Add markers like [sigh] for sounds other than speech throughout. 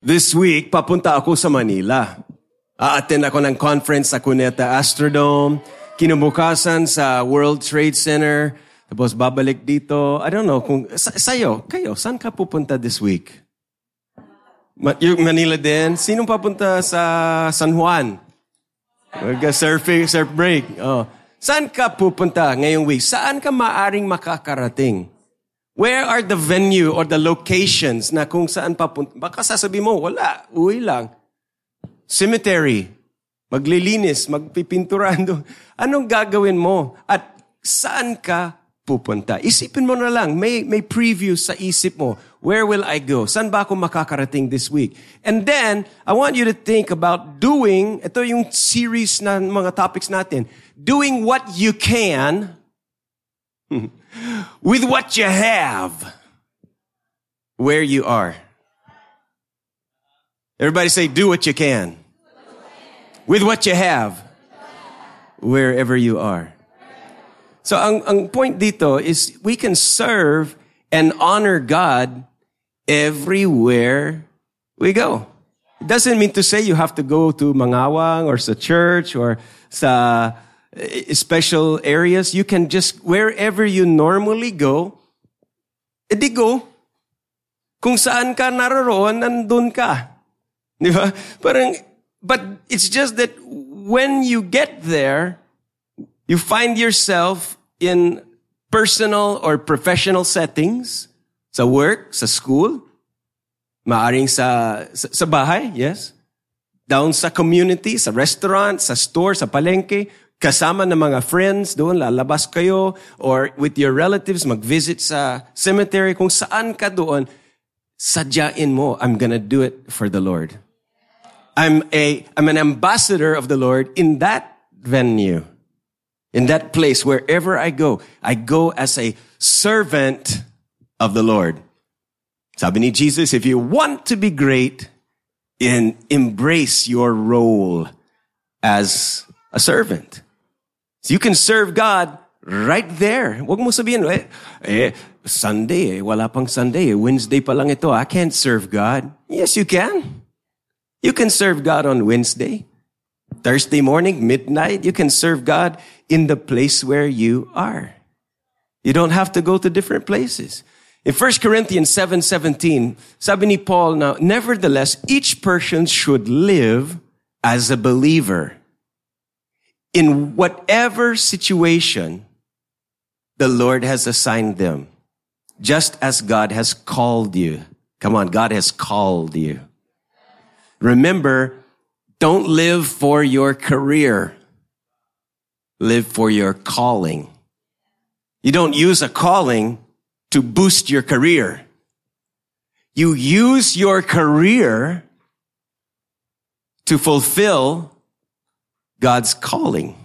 This week, papunta ako sa Manila. A-attend ako ng conference sa Cuneta Astrodome. Kinabukasan sa World Trade Center. Tapos babalik dito. I don't know kung... Sa, sa'yo, kayo, saan ka pupunta this week? Ma- yung Manila din? Sinong papunta sa San Juan? Mag-surfing, surf break. Oh. Saan ka pupunta ngayong week? Saan ka maaring makakarating? Where are the venue or the locations na kung saan papunta? Baka sasabi mo, wala, uwi lang. Cemetery, maglilinis, magpipinturan doon. Anong gagawin mo? At saan ka pupunta? Isipin mo na lang, may, may preview sa isip mo. Where will I go? Saan ba ako makakarating this week? And then, I want you to think about doing, ito yung series na mga topics natin, doing what you can [laughs] with what you have where you are. Everybody say, do what you can. With what you have wherever you are. So ang, ang point dito is we can serve and honor God everywhere we go. It doesn't mean to say you have to go to Manaoag or sa church or sa Uh, special areas. You can just, wherever you normally go, eh, edi go. Kung saan ka naroon, nandun ka. Di ba? Parang, but it's just that when you get there, you find yourself in personal or professional settings, sa work, sa school, maaring sa, sa, sa bahay, yes? Down sa community, sa restaurant, sa store, sa palengke, kasama ng mga friends doon, lalabas kayo, or with your relatives, mag-visit sa cemetery, kung saan ka doon, sadyain mo, I'm gonna do it for the Lord. I'm a, I'm an ambassador of the Lord in that venue. In that place, wherever I go, I go as a servant of the Lord. Sabi ni Jesus, if you want to be great, in embrace your role as a servant. So you can serve God right there. Huwag mo sabihin, eh, eh Sunday, eh, wala pang Sunday, eh, Wednesday pa lang ito, I can't serve God. Yes, you can. You can serve God on Wednesday. Thursday morning, midnight, you can serve God in the place where you are. You don't have to go to different places. In 1 Corinthians 7:17, sabi ni Paul now, nevertheless, each person should live as a believer in whatever situation the Lord has assigned them, just as God has called you. Come on, God has called you. Remember, don't live for your career. Live for your calling. You don't use a calling to boost your career. You use your career to fulfill God's calling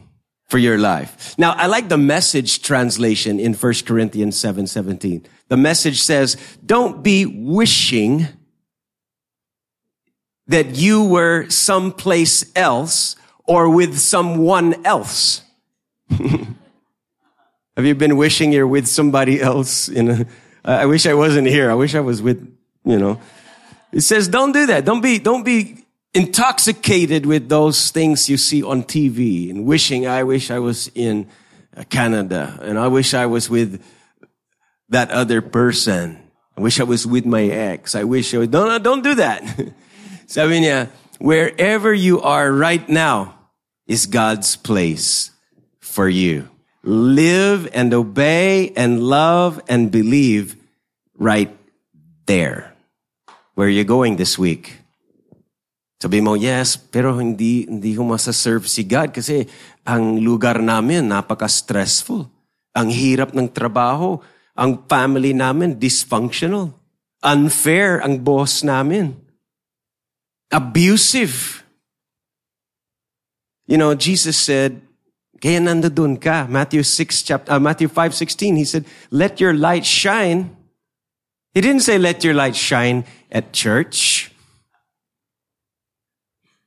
for your life. Now, I like the message translation in 1 Corinthians 7 17. The message says, don't be wishing that you were someplace else or with someone else. [laughs] Have you been wishing you're with somebody else? In a, I wish I wasn't here. I wish I was with, you know. It says, don't do that. Don't be, don't be intoxicated with those things you see on TV and wishing, I wish I was in uh, Canada and I wish I was with that other person. I wish I was with my ex. I wish I was, no, no, don't do that. [laughs] Sabi wherever you are right now is God's place for you. Live and obey and love and believe right there. Where are you going this week? Sabi mo, yes, pero hindi, hindi ko masaserve si God kasi ang lugar namin napaka-stressful. Ang hirap ng trabaho. Ang family namin dysfunctional. Unfair ang boss namin. Abusive. You know, Jesus said, kaya nandoon ka. Matthew 6 chapter, uh, Matthew 5:16, he said, "Let your light shine." He didn't say let your light shine at church.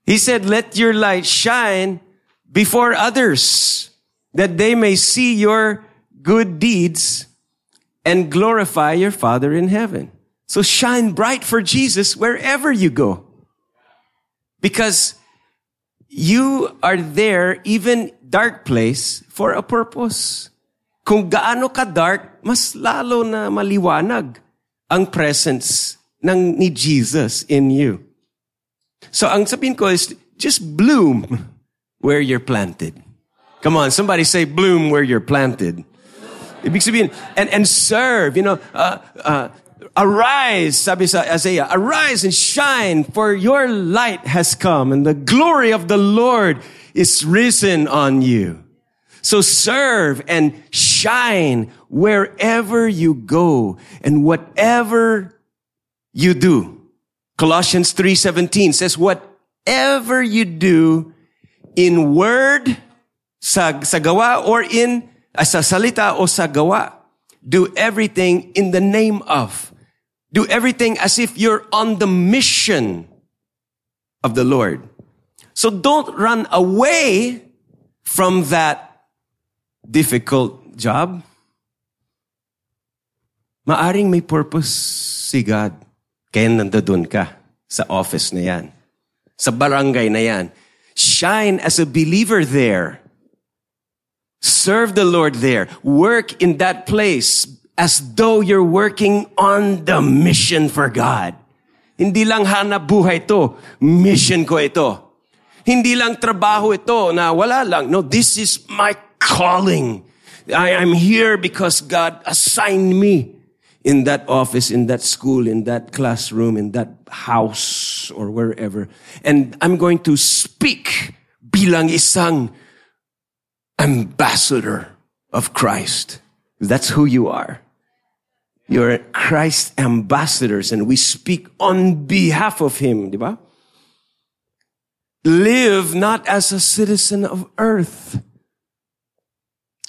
He said, let your light shine before others that they may see your good deeds and glorify your Father in heaven. So shine bright for Jesus wherever you go. Because you are there, even dark place, for a purpose. Kung gaano ka dark, mas lalo na maliwanag ang presence ng ni Jesus in you. So ang sabihin ko is, just bloom where you're planted. Come on, somebody say bloom where you're planted. Ibig sabihin, and, and serve, you know, uh, uh, arise, sabi sa Isaiah, arise and shine, for your light has come, and the glory of the Lord is risen on you. So serve and shine wherever you go and whatever you do. Colossians 3:17 says whatever you do in word sa, sa gawa or in uh, sa salita o sa gawa do everything in the name of do everything as if you're on the mission of the Lord. So don't run away from that difficult job. Maaring may purpose si God. Kaya nandoon ka sa office na yan. Sa barangay na yan. Shine as a believer there. Serve the Lord there. Work in that place as though you're working on the mission for God. Hindi lang hanap buhay to. Mission ko ito. Hindi lang trabaho ito na wala lang. No, this is my calling. I am here because God assigned me in that office, in that school, in that classroom, in that house, or wherever. And I'm going to speak bilang isang ambassador of Christ. That's who you are. You're Christ ambassadors and we speak on behalf of Him, diba? Live not as a citizen of earth.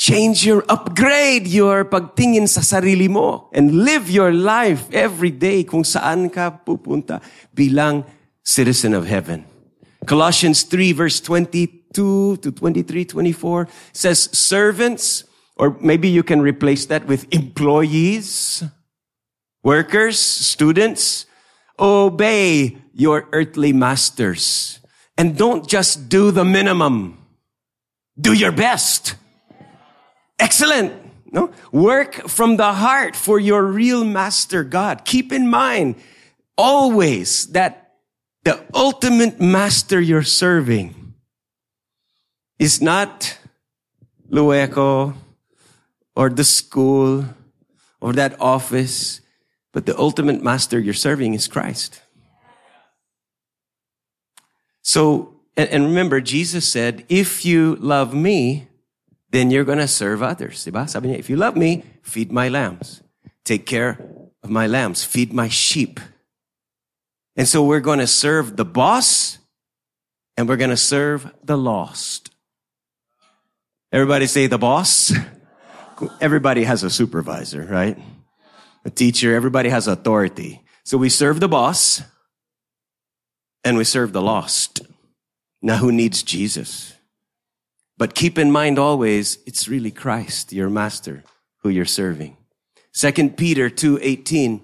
Change your, upgrade your pagtingin sa sarili mo and live your life every day kung saan ka pupunta bilang citizen of heaven. Colossians 3 verse 22 to 23, 24 says servants, or maybe you can replace that with employees, workers, students, obey your earthly masters and don't just do the minimum. Do your best. Excellent. No? Work from the heart for your real master God. Keep in mind always that the ultimate master you're serving is not Lueco or the school or that office, but the ultimate master you're serving is Christ. So, and, and remember, Jesus said, if you love me, then you're going to serve others. If you love me, feed my lambs. Take care of my lambs. Feed my sheep. And so we're going to serve the boss and we're going to serve the lost. Everybody say the boss. Everybody has a supervisor, right? A teacher. Everybody has authority. So we serve the boss and we serve the lost. Now who needs Jesus? But keep in mind always, it's really Christ, your master, who you're serving. Second Peter 2:18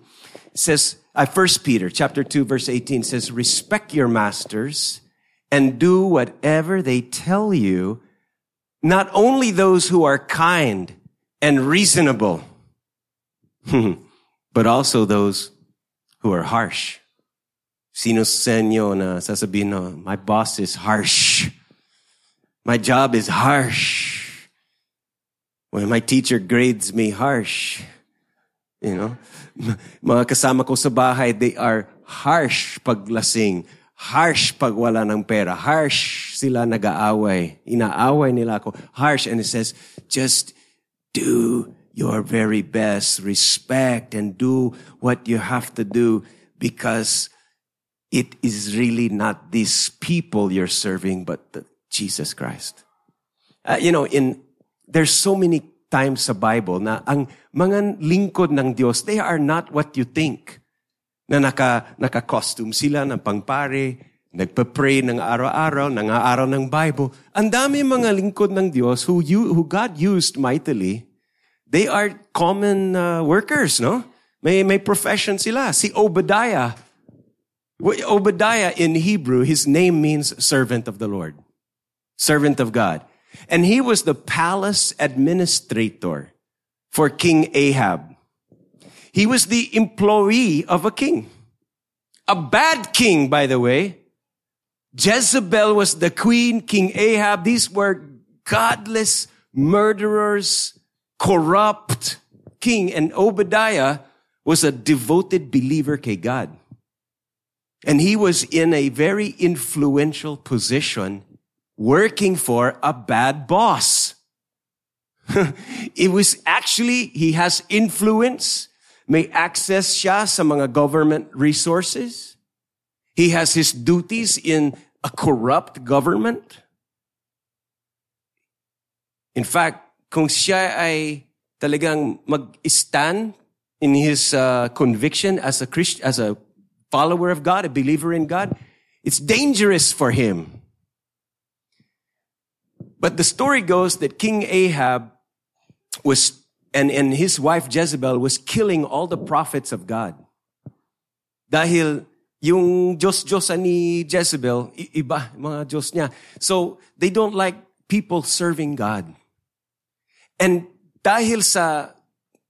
says, uh, First Peter chapter 2 verse 18 says, respect your masters and do whatever they tell you, not only those who are kind and reasonable, [laughs] but also those who are harsh. Sino sa inyo na sasabihin my boss is harsh. My job is harsh. When my teacher grades me harsh, you know, [laughs] mga kasama ko sa bahay, they are harsh paglasing, harsh pag wala ng pera, harsh sila nag-aaway, inaaway nila ako, harsh. And it says, just do your very best, respect and do what you have to do because it is really not these people you're serving, but the Jesus Christ. Uh, you know, in there's so many times sa Bible na ang mga lingkod ng Diyos, they are not what you think. Na naka, naka-costume sila ng pangpare, nagpa-pray ng araw-araw, nang-aaraw ng Bible. Ang dami mga lingkod ng Diyos who, you, who God used mightily. They are common uh, workers, no? May, may profession sila. Si Obadiah. Obadiah in Hebrew, his name means servant of the Lord. Servant of God. And he was the palace administrator for King Ahab. He was the employee of a king. A bad king, by the way. Jezebel was the queen, King Ahab. These were godless murderers, corrupt king. And Obadiah was a devoted believer kay God. And he was in a very influential position working for a bad boss. [laughs] it was actually, he has influence. May access siya sa mga government resources. He has his duties in a corrupt government. In fact, kung siya ay talagang mag-stand in his uh, conviction as a Christ, as a follower of God, a believer in God, it's dangerous for him. But the story goes that King Ahab was, and, and his wife Jezebel was killing all the prophets of God. Dahil yung Diyos-Diyos ni Jezebel, iba, mga Diyos niya. So, they don't like people serving God. And dahil sa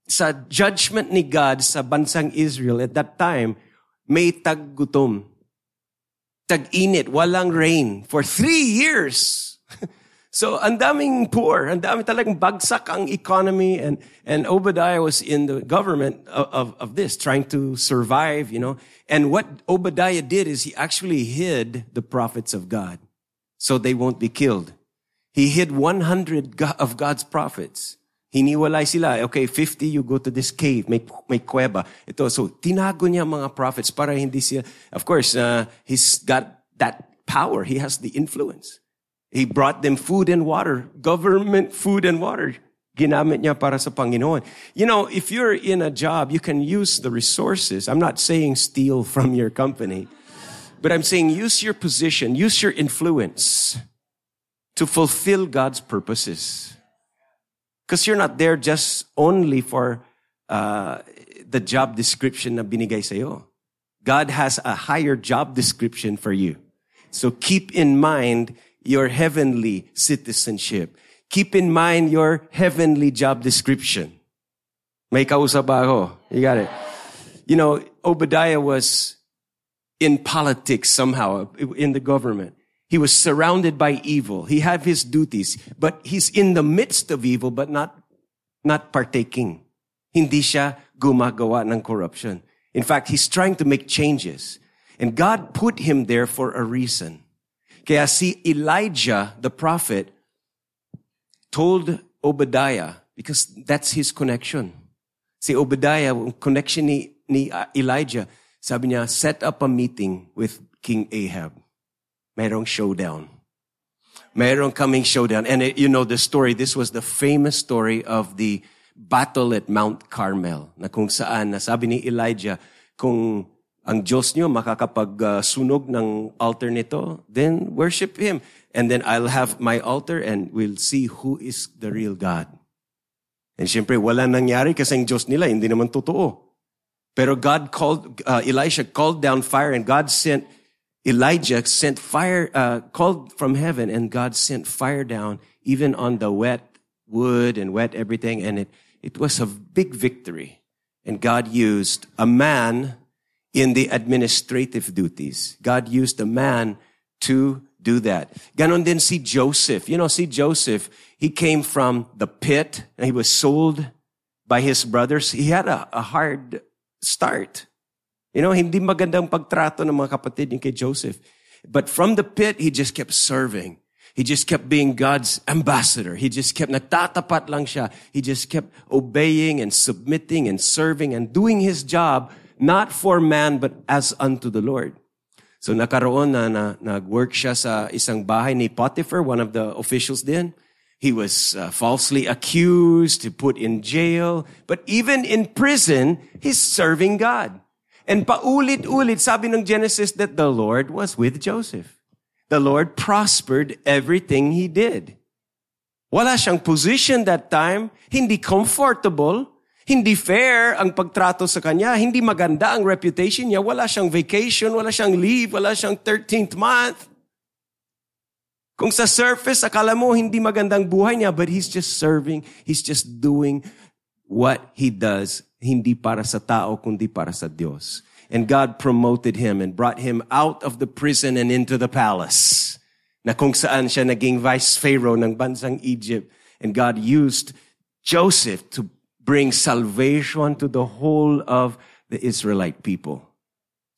sa judgment ni God sa bansang Israel at that time, may taggutom. Tag-init, walang rain for three years. [laughs] so, ang daming poor, ang daming talagang bagsak ang economy and, and Obadiah was in the government of, of, of this, trying to survive, you know. And what Obadiah did is he actually hid the prophets of God so they won't be killed. He hid 100 of God's prophets. Hiniwalay sila. Okay, 50, you go to this cave. May, may kuweba. Ito, so, tinago niya mga prophets para hindi siya, of course, uh, he's got that power. He has the influence. He brought them food and water. Government food and water. Ginamit niya para sa Panginoon. You know, if you're in a job, you can use the resources. I'm not saying steal from your company, but I'm saying use your position, use your influence to fulfill God's purposes. Because you're not there just only for uh, the job description na binigay sa'yo. God has a higher job description for you. So keep in mind your heavenly citizenship. Keep in mind your heavenly job description. May kausap ako? You got it. You know, Obadiah was in politics somehow, in the government. He was surrounded by evil. He had his duties, but he's in the midst of evil, but not, not partaking. Hindi siya gumagawa ng corruption. In fact, he's trying to make changes. And God put him there for a reason. Kaya si Elijah, the prophet, told Obadiah, because that's his connection. Si Obadiah, connection ni, ni Elijah, sabi niya, set up a meeting with King Ahab. Merong showdown. Merong coming showdown. And it, you know the story. This was the famous story of the battle at Mount Carmel. Na kung saan, nasabi ni Elijah, kung ang Diyos niyo makakapag-sunog ng altar nito, then worship Him. And then I'll have my altar and we'll see who is the real God. And syempre, wala nangyari kasi ang Diyos nila, hindi naman totoo. Pero God called, uh, Elisha called down fire and God sent Elijah sent fire, uh, called from heaven, and God sent fire down even on the wet wood and wet everything. And it, it was a big victory. And God used a man in the administrative duties. God used a man to do that. Ganon din si Joseph. You know, see Joseph, he came from the pit and he was sold by his brothers. He had a, a hard start. You know, hindi magandang pagtrato ng mga kapatid niya kay Joseph. But from the pit, he just kept serving. He just kept being God's ambassador. He just kept, nagtatapat lang siya. He just kept obeying and submitting and serving and doing his job, not for man, but as unto the Lord. So nakaroon na, na nag-work siya sa isang bahay ni Potiphar, one of the officials din. He was uh, falsely accused, put in jail. But even in prison, he's serving God. And paulit-ulit, sabi ng Genesis that the Lord was with Joseph. The Lord prospered everything he did. Wala siyang position that time, hindi comfortable, Hindi fair ang pagtrato sa kanya. Hindi maganda ang reputation niya. Wala siyang vacation, wala siyang leave, wala siyang 13th month. Kung sa surface, akala mo hindi magandang buhay niya, but he's just serving, he's just doing what he does, hindi para sa tao, kundi para sa Diyos. And God promoted him and brought him out of the prison and into the palace. Na kung saan siya naging vice pharaoh ng bansang Egypt. And God used Joseph to bring salvation to the whole of the Israelite people.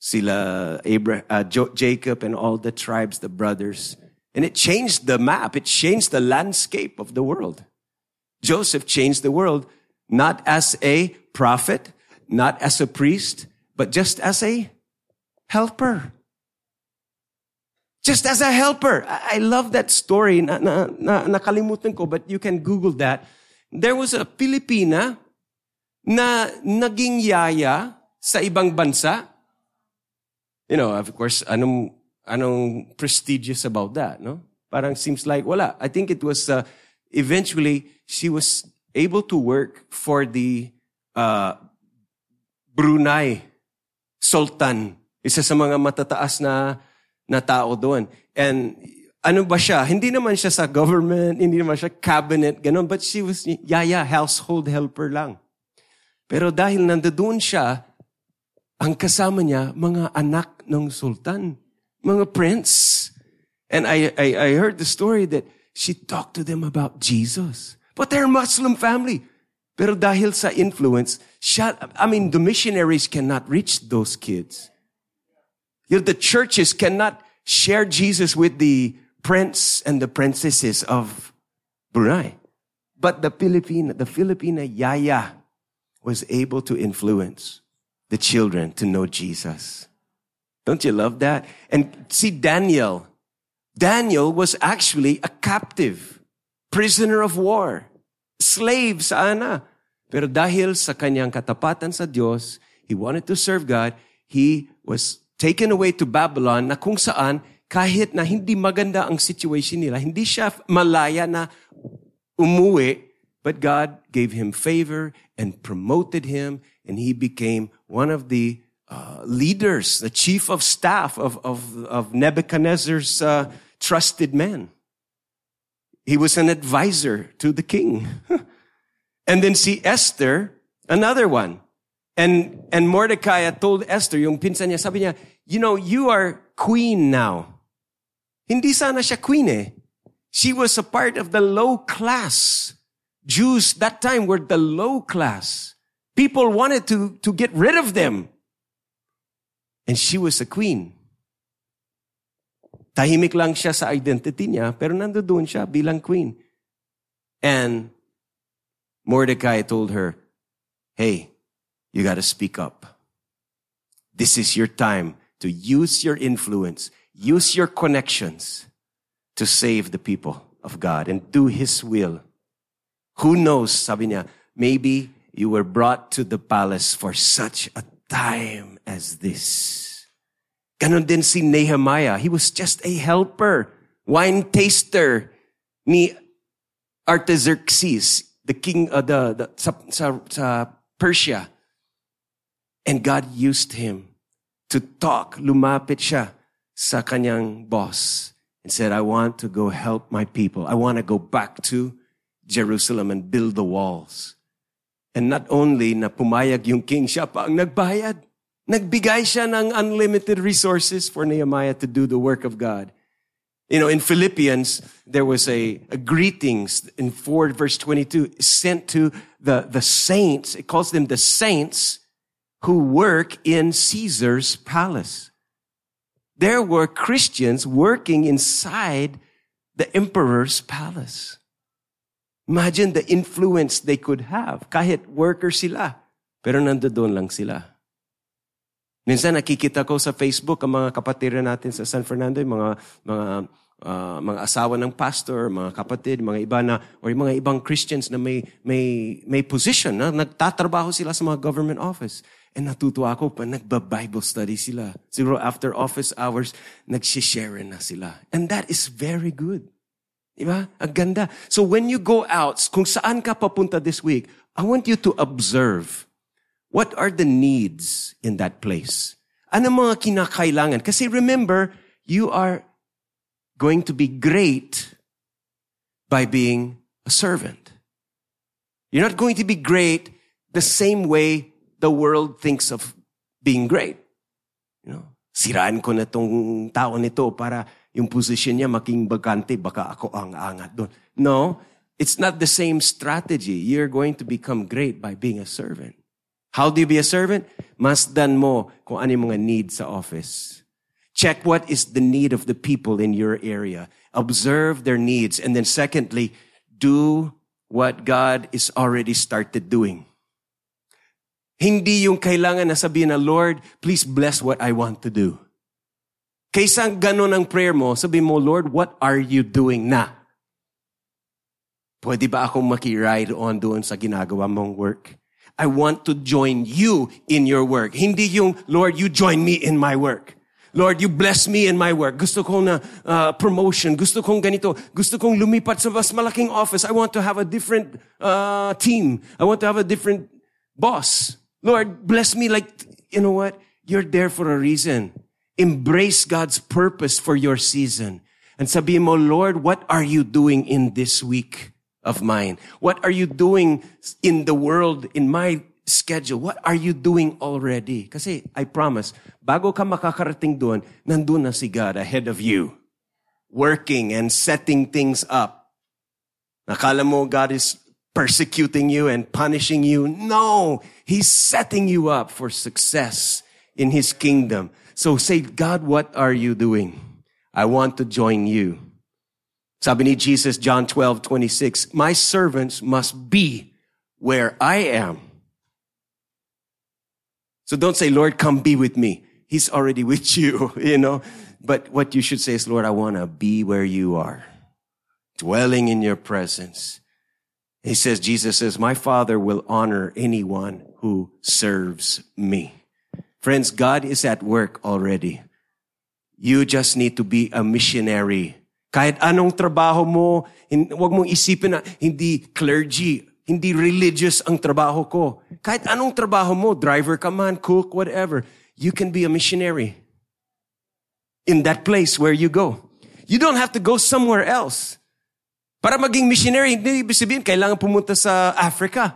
Sila Abraham, uh, Jacob and all the tribes, the brothers. And it changed the map. It changed the landscape of the world. Joseph changed the world, not as a prophet, not as a priest, but just as a helper. Just as a helper. I love that story. Na, na, na, nakalimutan ko, but you can Google that. There was a Filipina na naging yaya sa ibang bansa. You know, of course, anong, anong prestigious about that, no? Parang seems like wala. I think it was, uh, eventually, she was able to work for the uh, Brunei Sultan. Isa sa mga matataas na, na tao doon. And ano ba siya? Hindi naman siya sa government, hindi naman siya cabinet, ganun. But she was, yaya, household helper lang. Pero dahil nandoon siya, ang kasama niya, mga anak ng sultan, mga prince. And I, I, I heard the story that she talked to them about Jesus. But they're Muslim family. Pero dahil sa influence, siya, I mean, the missionaries cannot reach those kids. You know, the churches cannot share Jesus with the prince and the princesses of Brunei. But the Filipina, the Filipina Yaya was able to influence the children to know Jesus. Don't you love that? And see Daniel. Daniel was actually a captive, prisoner of war, slave sa ana. Pero dahil sa kanyang katapatan sa Diyos, he wanted to serve God, he was taken away to Babylon na kung saan kahit na hindi maganda ang situation nila, hindi siya malaya na umuwi, but God gave him favor and promoted him, and he became one of the uh, leaders, the chief of staff of, of, of Nebuchadnezzar's uh, trusted men. He was an advisor to the king. [laughs] and then see Esther, another one. And, and Mordecai told Esther, yung pinsan niya, sabi niya, you know, you are queen now. Hindi sana siya queen eh. She was a part of the low class. Jews that time were the low class. People wanted to, to get rid of them. And she was a queen. Tahimik lang siya sa identity niya, pero nandoon siya bilang queen. And Mordecai told her, hey, you gotta speak up. This is your time to use your influence Use your connections to save the people of God and do His will. Who knows, sabi niya, maybe you were brought to the palace for such a time as this. Ganon din si Nehemiah. He was just a helper, wine taster ni Artaxerxes, the king of the, the sa, sa, sa Persia. And God used him to talk. Lumapit siya sa kanyang boss and said, I want to go help my people. I want to go back to Jerusalem and build the walls. And not only na pumayag yung king, siya pa ang nagbayad. Nagbigay siya ng unlimited resources for Nehemiah to do the work of God. You know, in Philippians, there was a, a greetings in 4 verse 22 sent to the, the saints. It calls them the saints who work in Caesar's palace there were Christians working inside the emperor's palace. Imagine the influence they could have. Kahit worker sila, pero nandoon lang sila. Minsan nakikita ko sa Facebook ang mga kapatid natin sa San Fernando, yung mga mga uh, mga asawa ng pastor, mga kapatid, mga iba na or mga ibang Christians na may may may position na nagtatrabaho sila sa mga government office. And natutuwa ako pa nagba-Bible study sila. Siguro after office hours, nagsishare na sila. And that is very good. Diba? Ang ganda. So when you go out, kung saan ka papunta this week, I want you to observe what are the needs in that place. Ano mga kinakailangan? Kasi remember, you are going to be great by being a servant. You're not going to be great the same way the world thinks of being great. You know, siraan ko na tong tao nito para yung position niya making bagante, baka ako ang angat doon. No, it's not the same strategy. You're going to become great by being a servant. How do you be a servant? Masdan mo kung ano mga needs sa office. Check what is the need of the people in your area. Observe their needs. And then secondly, do what God is already started doing. Hindi yung kailangan na sabihin na, Lord, please bless what I want to do. Kaysa ganun ang prayer mo, sabi mo, Lord, what are you doing na? Pwede ba akong maki-ride on doon sa ginagawa mong work? I want to join you in your work. Hindi yung, Lord, you join me in my work. Lord, you bless me in my work. Gusto ko na uh, promotion. Gusto kong ganito. Gusto kong lumipat sa mas malaking office. I want to have a different uh, team. I want to have a different boss. Lord, bless me like, you know what? You're there for a reason. Embrace God's purpose for your season. And sabi mo, Lord, what are you doing in this week of mine? What are you doing in the world, in my schedule? What are you doing already? Kasi I promise, bago ka makakarating doon, nandun na si God ahead of you. Working and setting things up. Nakala mo God is persecuting you and punishing you. No, He's setting you up for success in His kingdom. So say, God, what are you doing? I want to join you. Sabi ni Jesus, John 12, 26, my servants must be where I am. So don't say, Lord, come be with me. He's already [laughs] with you, you know. But what you should say is, Lord, I want to be where you are, dwelling in your presence. He says, Jesus says, my father will honor anyone who serves me. Friends, God is at work already. You just need to be a missionary. Kahit anong trabaho mo, huwag mong isipin na hindi clergy, hindi religious ang trabaho ko. Kahit anong trabaho mo, driver ka man, cook, whatever, you can be a missionary in that place where you go. You don't have to go somewhere else. Para maging missionary, hindi ibig sabihin, kailangan pumunta sa Africa.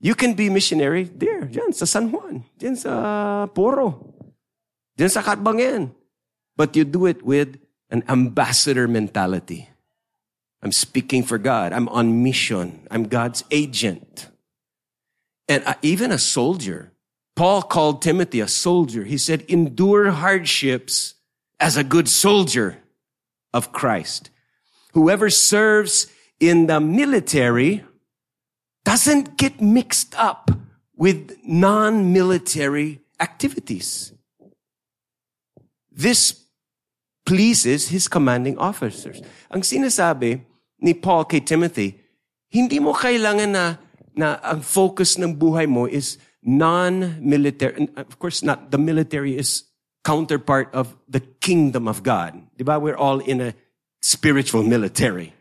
You can be missionary there, dyan sa San Juan, dyan sa Poro, dyan sa Catbangen. But you do it with an ambassador mentality. I'm speaking for God. I'm on mission. I'm God's agent. And even a soldier, Paul called Timothy a soldier. He said, endure hardships as a good soldier of Christ. Whoever serves in the military doesn't get mixed up with non-military activities. This pleases his commanding officers. Ang sinasabi ni Paul kay Timothy, hindi mo kailangan na, na ang focus ng buhay mo is non-military. Of course, not the military is counterpart of the kingdom of God. Diba? We're all in a spiritual military.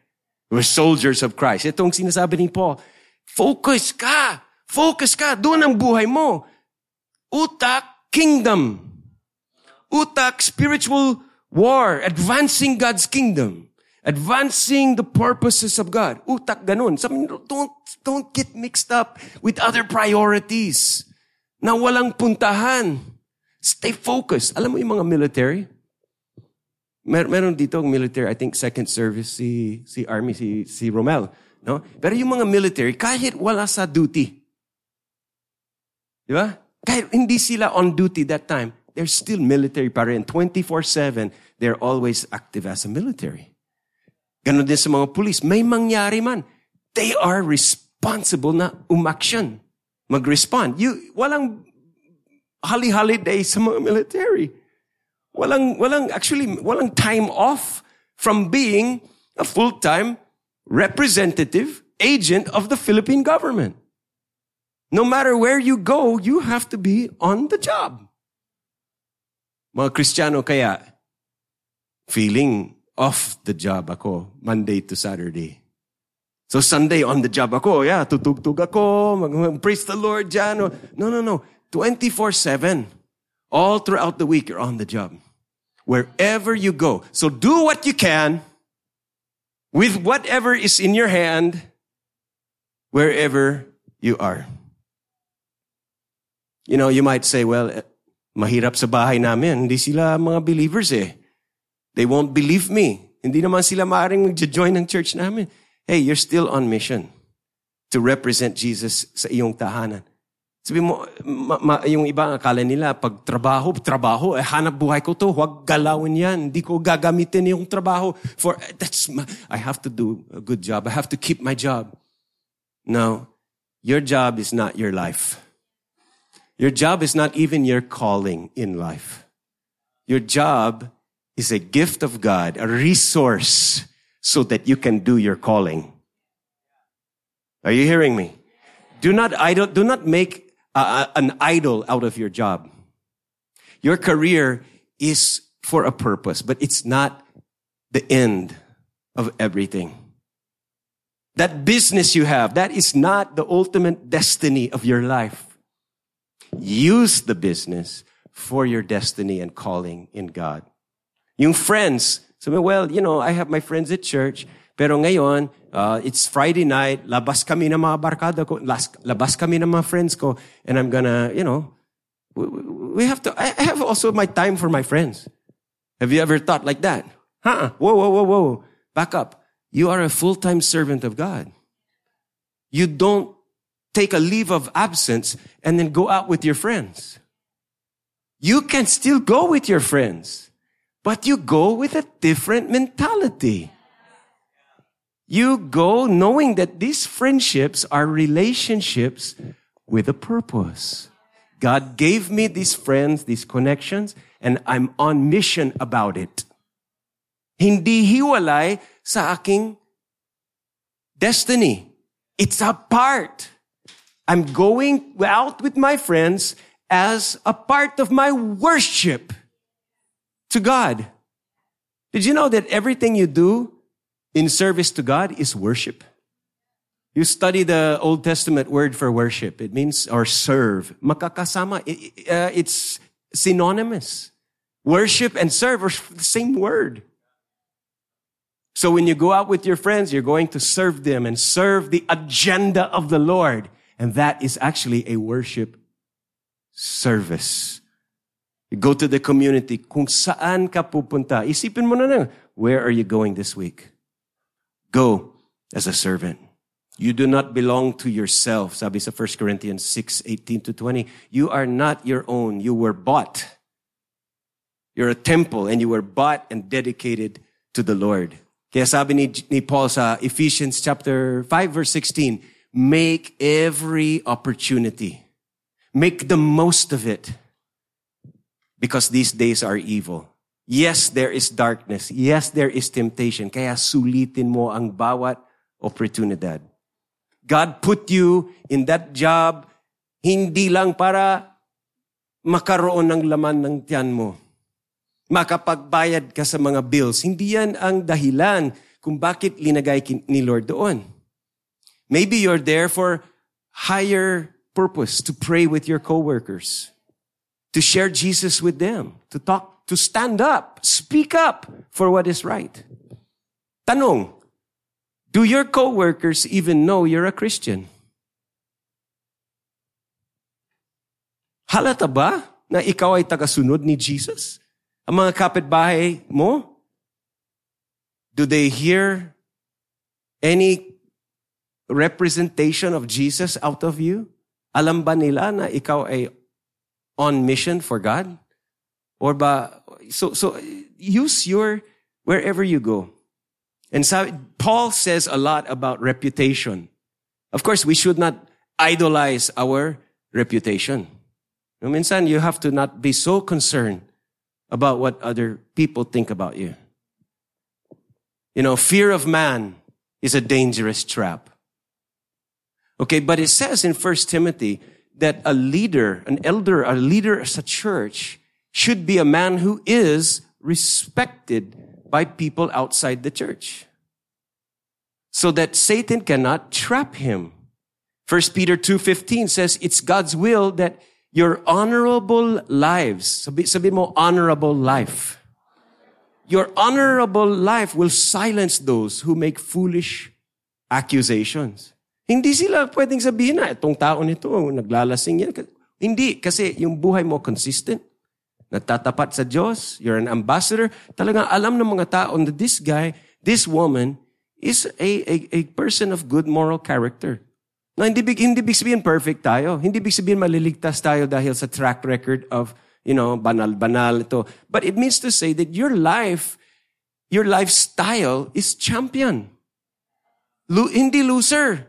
We're soldiers of Christ. Itong sinasabi ni Paul, focus ka! Focus ka! Doon ang buhay mo. Utak, kingdom. Utak, spiritual war. Advancing God's kingdom. Advancing the purposes of God. Utak ganun. Don't, don't get mixed up with other priorities na walang puntahan. Stay focused. Alam mo yung mga military? Mer meron dito ang military, I think second service si si army si si Romel, no? Pero yung mga military kahit wala sa duty. Di ba? Kahit hindi sila on duty that time, they're still military pa rin. 24/7, they're always active as a military. Ganon din sa mga police. May mangyari man, they are responsible na umaction. Mag-respond. You, walang hali-holiday sa mga military. Walang, walang, actually, walang time off from being a full-time representative agent of the Philippine government. No matter where you go, you have to be on the job. Mga Kristiyano kaya, feeling off the job ako Monday to Saturday. So Sunday on the job ako, yeah, tutugtog ako, mag- praise the Lord dyan. Oh. No, no, no. 24-7. All throughout the week, you're on the job. Wherever you go. So do what you can with whatever is in your hand, wherever you are. You know, you might say, well, eh, mahirap sa bahay namin. Hindi sila mga believers eh. They won't believe me. Hindi naman sila maaaring mag-join ng church namin. Hey, you're still on mission to represent Jesus sa iyong tahanan. Sabi mo, ma, ma, yung iba akala nila, pag trabaho, trabaho, eh, hanap buhay ko to, huwag galawin yan. Hindi ko gagamitin yung trabaho. For, that's my, I have to do a good job. I have to keep my job. No, your job is not your life. Your job is not even your calling in life. Your job is a gift of God, a resource so that you can do your calling. Are you hearing me? Do not idol, do not make uh, an idol out of your job. Your career is for a purpose, but it's not the end of everything. That business you have, that is not the ultimate destiny of your life. Use the business for your destiny and calling in God. Yung friends, sabi, well, you know, I have my friends at church, pero ngayon, uh, it's Friday night, labas kami ng mga barkada ko, labas kami ng mga friends ko, and I'm gonna, you know, we have to, I have also my time for my friends. Have you ever thought like that? Huh? Whoa, whoa, whoa, whoa. Back up. You are a full-time servant of God. You don't take a leave of absence and then go out with your friends. You can still go with your friends, but you go with a different mentality. You go knowing that these friendships are relationships with a purpose. God gave me these friends, these connections, and I'm on mission about it. Hindi hiwalay sa aking destiny. It's a part I'm going out with my friends as a part of my worship to God. Did you know that everything you do in service to God is worship? You study the Old Testament word for worship. It means or serve. Makakasama. Uh, it's synonymous. Worship and serve are the same word. So when you go out with your friends, you're going to serve them and serve the agenda of the Lord. And that is actually a worship service. You go to the community, kung saan ka pupunta, isipin mo na lang, where are you going this week? Go as a servant. You do not belong to yourself. Sabi sa 1 Corinthians 6, 18 to 20. You are not your own. You were bought. You're a temple and you were bought and dedicated to the Lord. Kaya sabi ni, ni Paul sa Ephesians chapter 5 verse 16, make every opportunity. Make the most of it. Because these days are evil. Yes, there is darkness. Yes, there is temptation. Kaya sulitin mo ang bawat oportunidad. God put you in that job hindi lang para makaroon ng laman ng tiyan mo. Makapagbayad ka sa mga bills. Hindi yan ang dahilan kung bakit linagay ni Lord doon. Maybe you're there for higher purpose to pray with your coworkers, to share Jesus with them, to talk, to stand up, speak up for what is right. Tanong, do your coworkers even know you're a Christian? Halata ba na ikaw ay tagasunod ni Jesus? Ang mga kapitbahay mo, do they hear any representation of Jesus out of you? Alam ba nila na ikaw ay on mission for God? Or ba, so, so use your, wherever you go. And so Paul says a lot about reputation. Of course, we should not idolize our reputation. No, minsan, you have to not be so concerned about what other people think about you. You know, fear of man is a dangerous trap. Okay, but it says in First Timothy that a leader, an elder, a leader as a church should be a man who is respected by people outside the church. so that Satan cannot trap him. 1 Peter 2.15 says, it's God's will that your honorable lives, sabi, sabi mo, honorable life. Your honorable life will silence those who make foolish accusations. Hindi sila pwedeng sabihin na, itong tao nito, naglalasing yan. Hindi, kasi yung buhay mo consistent. Natatapat sa Diyos, you're an ambassador. Talagang alam ng mga tao na this guy, this woman, is a, a, a person of good moral character. Na hindi big hindi big sabihin perfect tayo. Hindi big sabihin maliligtas tayo dahil sa track record of, you know, banal-banal ito. But it means to say that your life, your lifestyle is champion. Lu- hindi loser.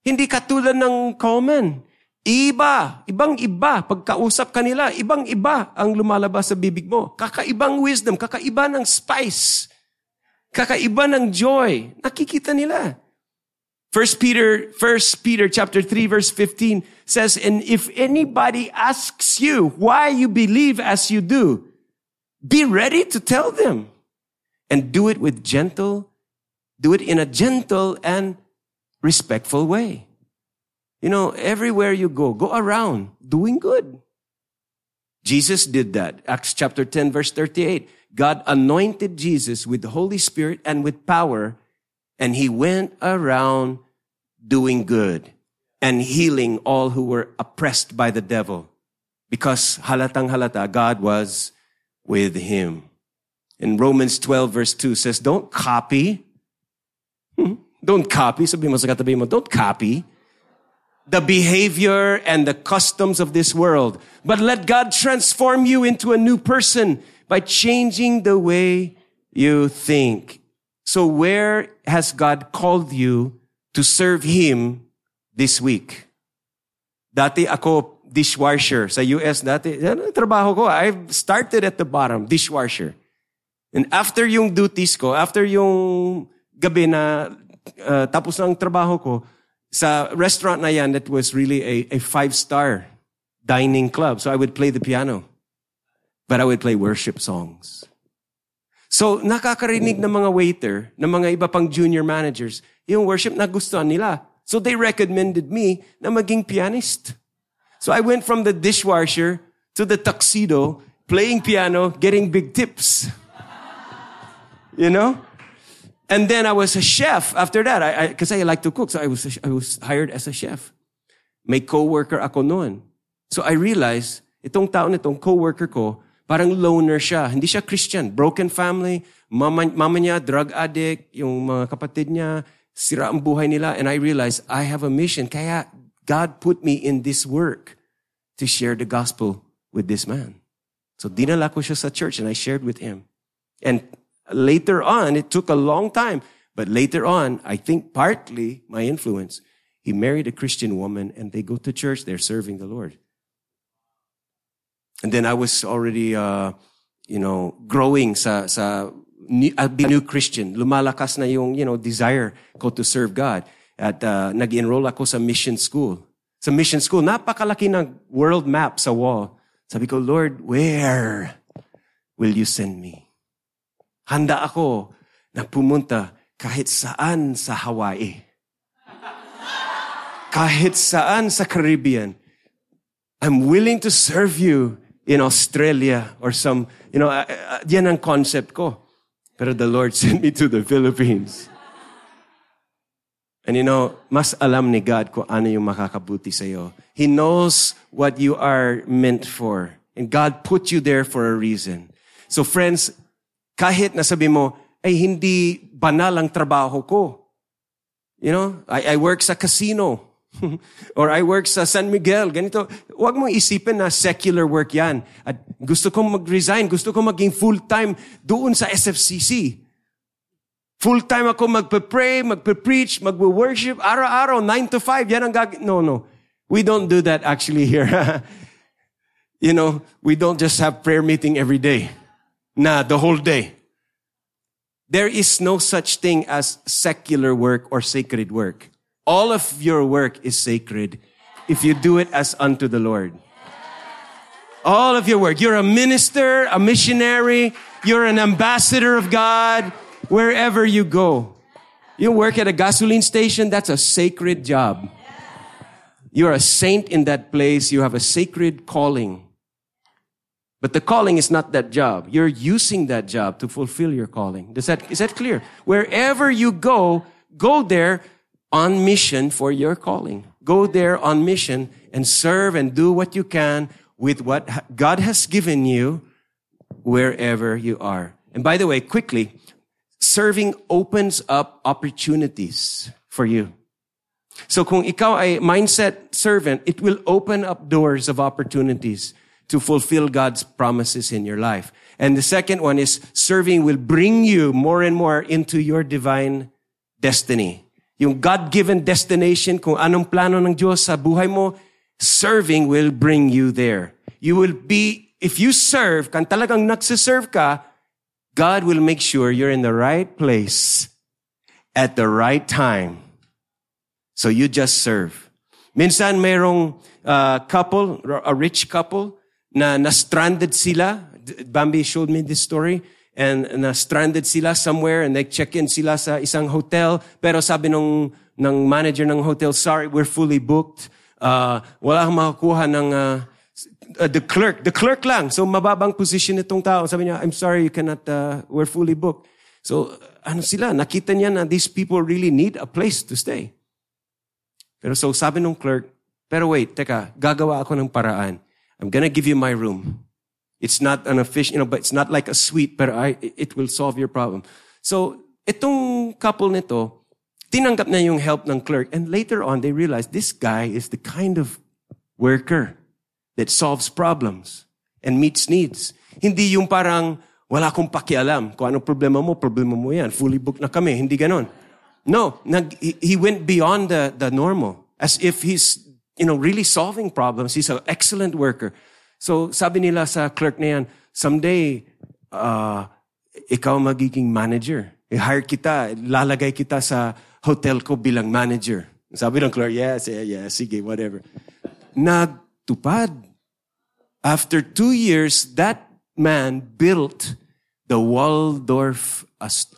Hindi katulad ng common. Iba, ibang iba. Pagkausap kanila, ibang iba ang lumalabas sa bibig mo. Kakaibang wisdom, kakaiba ng spice. Kakaiba ng joy. Nakikita nila. First Peter, First Peter chapter 3 verse 15 says, and if anybody asks you why you believe as you do, be ready to tell them and do it with gentle, do it in a gentle and respectful way. You know, everywhere you go, go around doing good. Jesus did that. Acts chapter 10 verse 38. God anointed Jesus with the Holy Spirit and with power and he went around doing good and healing all who were oppressed by the devil because halatang halata God was with him. In Romans 12 verse 2 says, don't copy. Hmm? Don't copy. Sabi mo sa katabi mo, don't copy the behavior and the customs of this world, but let God transform you into a new person by changing the way you think. So where has God called you to serve Him this week? Dati ako dishwasher sa US dati. Yan trabaho ko. I've started at the bottom, dishwasher. And after yung duties ko, after yung gabi na uh, tapos ang trabaho ko, sa restaurant na yan, that was really a, a five-star dining club. So I would play the piano. But I would play worship songs. So, nakakarinig ng mga waiter, ng mga iba pang junior managers, yung worship na gustuhan nila. So, they recommended me na maging pianist. So, I went from the dishwasher to the tuxedo, playing piano, getting big tips. You know? And then I was a chef after that. I, I, I, like to cook. So I was, I was hired as a chef. May coworker ako noon. So I realized, itong tao nitong coworker ko, Parang loner siya. Hindi siya Christian. Broken family. Mama, mama niya, drug addict. Yung mga kapatid niya, sira ang buhay nila. And I realized, I have a mission. Kaya God put me in this work to share the gospel with this man. So dinala ko siya sa church and I shared with him. And later on, it took a long time. But later on, I think partly my influence, he married a Christian woman and they go to church. They're serving the Lord. And then I was already, uh, you know, growing sa, sa, I'll be a new Christian. Lumalakas na yung, you know, desire ko to serve God. At uh, nag-enroll ako sa mission school. Sa mission school, napakalaki ng world map sa wall. Sabi ko, Lord, where will you send me? Handa ako na pumunta kahit saan sa Hawaii. kahit saan sa Caribbean. I'm willing to serve you in Australia or some, you know, uh, uh, yan ang concept ko. Pero the Lord [laughs] sent me to the Philippines. And you know, mas alam ni God kung ano yung makakabuti sa iyo. He knows what you are meant for. And God put you there for a reason. So friends, kahit nasabi mo, ay hindi banal ang trabaho ko. You know, I, I work sa casino. [laughs] Or I work sa San Miguel, ganito. Huwag mong isipin na secular work yan. At gusto kong mag-resign, gusto kong maging full-time doon sa SFCC. Full-time ako magpe-pray, magpe-preach, magwe-worship, araw-araw, 9 to 5, yan ang gag... No, no. We don't do that actually here. [laughs] you know, we don't just have prayer meeting every day. Na, the whole day. There is no such thing as secular work or sacred work. All of your work is sacred if you do it as unto the Lord. All of your work. You're a minister, a missionary, you're an ambassador of God wherever you go. You work at a gasoline station, that's a sacred job. You're a saint in that place. You have a sacred calling. But the calling is not that job. You're using that job to fulfill your calling. Does that, is that clear? Wherever you go, go there on mission for your calling. Go there on mission and serve and do what you can with what God has given you wherever you are. And by the way, quickly, serving opens up opportunities for you. So kung ikaw ay mindset servant, it will open up doors of opportunities to fulfill God's promises in your life. And the second one is serving will bring you more and more into your divine destiny. Yung God-given destination, kung anong plano ng Diyos sa buhay mo, serving will bring you there. You will be, if you serve, kan talagang nagsiserve ka, God will make sure you're in the right place at the right time so you just serve. Minsan mayroong uh, couple, a rich couple, na na-stranded sila. Bambi showed me this story. And na-stranded sila somewhere and nag-check-in sila sa isang hotel. Pero sabi nung, ng manager ng hotel, sorry, we're fully booked. Uh, wala akong makakuha ng uh, uh, the clerk. The clerk lang. So mababang position itong tao. Sabi niya, I'm sorry, you cannot, uh, we're fully booked. So ano sila, nakita niya na these people really need a place to stay. Pero so sabi nung clerk, pero wait, teka, gagawa ako ng paraan. I'm gonna give you my room. It's not an official, you know, but it's not like a suite, but I, it will solve your problem. So, itong couple nito, tinanggap na yung help ng clerk. And later on, they realized this guy is the kind of worker that solves problems and meets needs. Hindi yung parang, wala akong pakialam. Kung anong problema mo, problema mo yan. Fully booked na kami. Hindi ganon. No, nag, he went beyond the, the normal. As if he's, you know, really solving problems. He's an excellent worker. So, sabi nila sa clerk na yan, someday, uh, ikaw magiging manager. I-hire kita, lalagay kita sa hotel ko bilang manager. Sabi ng clerk, yes, yeah, yeah, sige, whatever. Nagtupad. After two years, that man built the Waldorf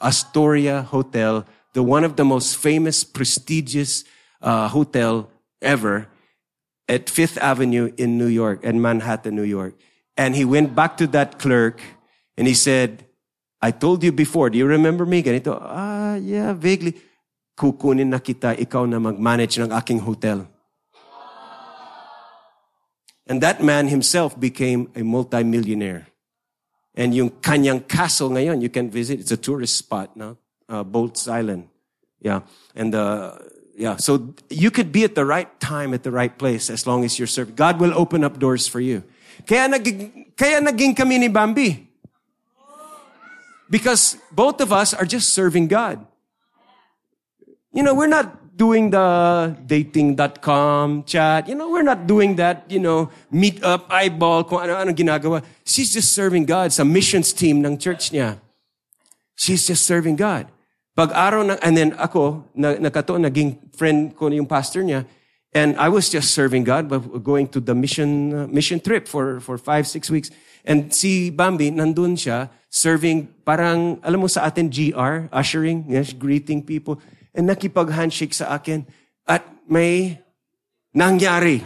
Astoria Hotel the one of the most famous, prestigious uh, hotel ever at Fifth Avenue in New York, in Manhattan, New York. And he went back to that clerk and he said, I told you before, do you remember me? Ganito, ah, yeah, vaguely. Kukunin na kita, ikaw na mag-manage ng aking hotel. And that man himself became a multimillionaire. And yung kanyang castle ngayon, you can visit. It's a tourist spot now uh, Boldt's Island. Yeah. And, uh, yeah. So you could be at the right time at the right place as long as you're serving. God will open up doors for you. Kaya naging, kaya naging kami ni Bambi. Because both of us are just serving God. You know, we're not doing the dating.com chat. You know, we're not doing that, you know, meet up, eyeball, kung ano-ano ginagawa. She's just serving God sa missions team ng church niya. She's just serving God. Pag araw na, and then ako, na, nakato, naging friend ko yung pastor niya, and I was just serving God, but going to the mission, uh, mission trip for, for five, six weeks. And si Bambi, nandun siya, serving, parang, alam mo sa atin, GR, ushering, yes, greeting people. And nakipag-handshake sa akin. At may nangyari.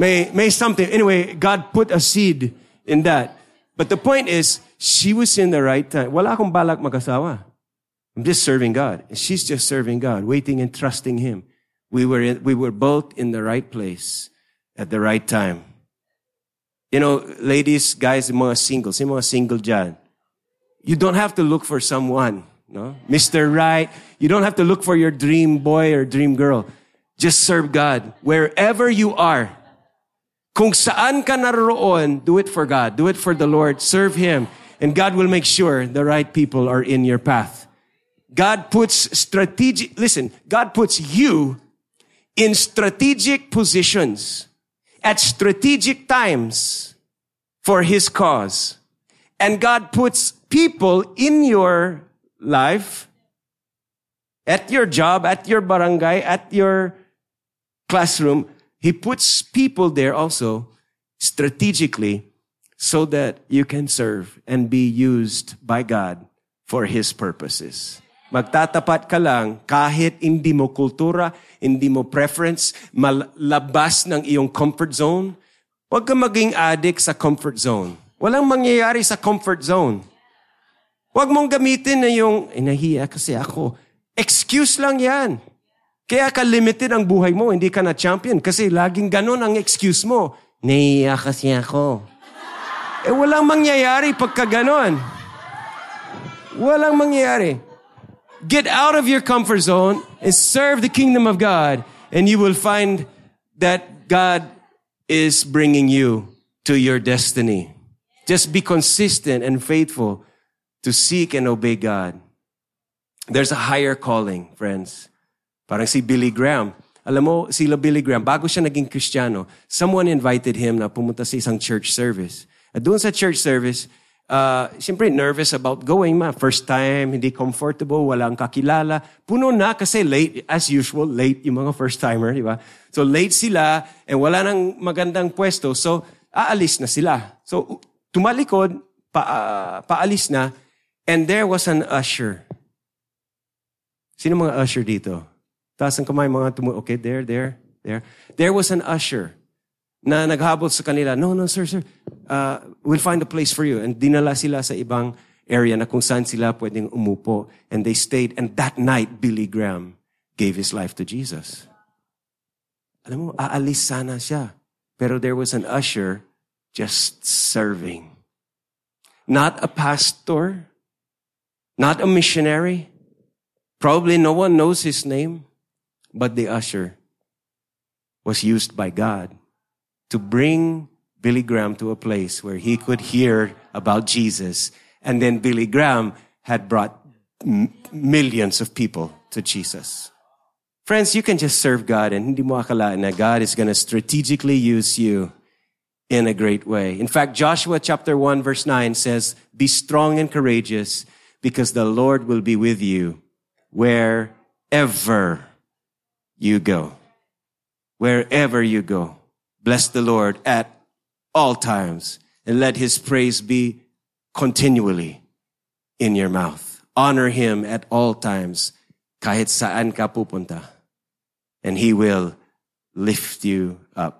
may, may something. Anyway, God put a seed in that. But the point is, she was in the right time. Wala akong balak mag-asawa. I'm just serving God. She's just serving God, waiting and trusting Him. We were, in, we were both in the right place at the right time. You know, ladies, guys, mga singles, yung mga single dyan, you don't have to look for someone, no? Mr. Right. You don't have to look for your dream boy or dream girl. Just serve God wherever you are. Kung saan ka naroon, do it for God. Do it for the Lord. Serve Him. And God will make sure the right people are in your path. God puts strategic, listen, God puts you in strategic positions at strategic times for His cause. And God puts people in your life, at your job, at your barangay, at your classroom. He puts people there also strategically so that you can serve and be used by God for His purposes. Magtatapat ka lang kahit hindi mo kultura, hindi mo preference, malabas ng iyong comfort zone. Huwag ka maging addict sa comfort zone. Walang mangyayari sa comfort zone. Huwag mong gamitin na yung, eh, nahiya kasi ako. Excuse lang yan. Kaya ka limited ang buhay mo, hindi ka na champion. Kasi laging ganun ang excuse mo. Nahiya kasi ako. eh walang mangyayari pagka ganon. Walang mangyayari. Get out of your comfort zone and serve the kingdom of God, and you will find that God is bringing you to your destiny. Just be consistent and faithful to seek and obey God. There's a higher calling, friends. Parang si Billy Graham. Alam mo, sila Billy Graham, bago siya naging Kristiyano, someone invited him na pumunta sa isang church service. At doon sa church service, uh, siyempre nervous about going ma. First time, hindi comfortable, walang kakilala. Puno na kasi late, as usual, late yung mga first timer, di ba? So late sila, and wala nang magandang pwesto, so aalis na sila. So tumalikod, pa, uh, paalis na, and there was an usher. Sino mga usher dito? Taas ang kamay, mga tumu... Okay, there, there, there. There was an usher na naghabol sa kanila, no, no, sir, sir, uh, we'll find a place for you. And dinala sila sa ibang area na kung saan sila pwedeng umupo. And they stayed. And that night, Billy Graham gave his life to Jesus. Alam mo, aalis sana siya. Pero there was an usher just serving. Not a pastor, not a missionary. Probably no one knows his name, but the usher was used by God to bring Billy Graham to a place where he could hear about Jesus. And then Billy Graham had brought m- millions of people to Jesus. Friends, you can just serve God and hindi mo akalaan na God is going to strategically use you in a great way. In fact, Joshua chapter 1 verse 9 says, Be strong and courageous because the Lord will be with you wherever you go. Wherever you go. Bless the Lord at all times and let his praise be continually in your mouth. Honor him at all times kahit saan ka pupunta. And he will lift you up.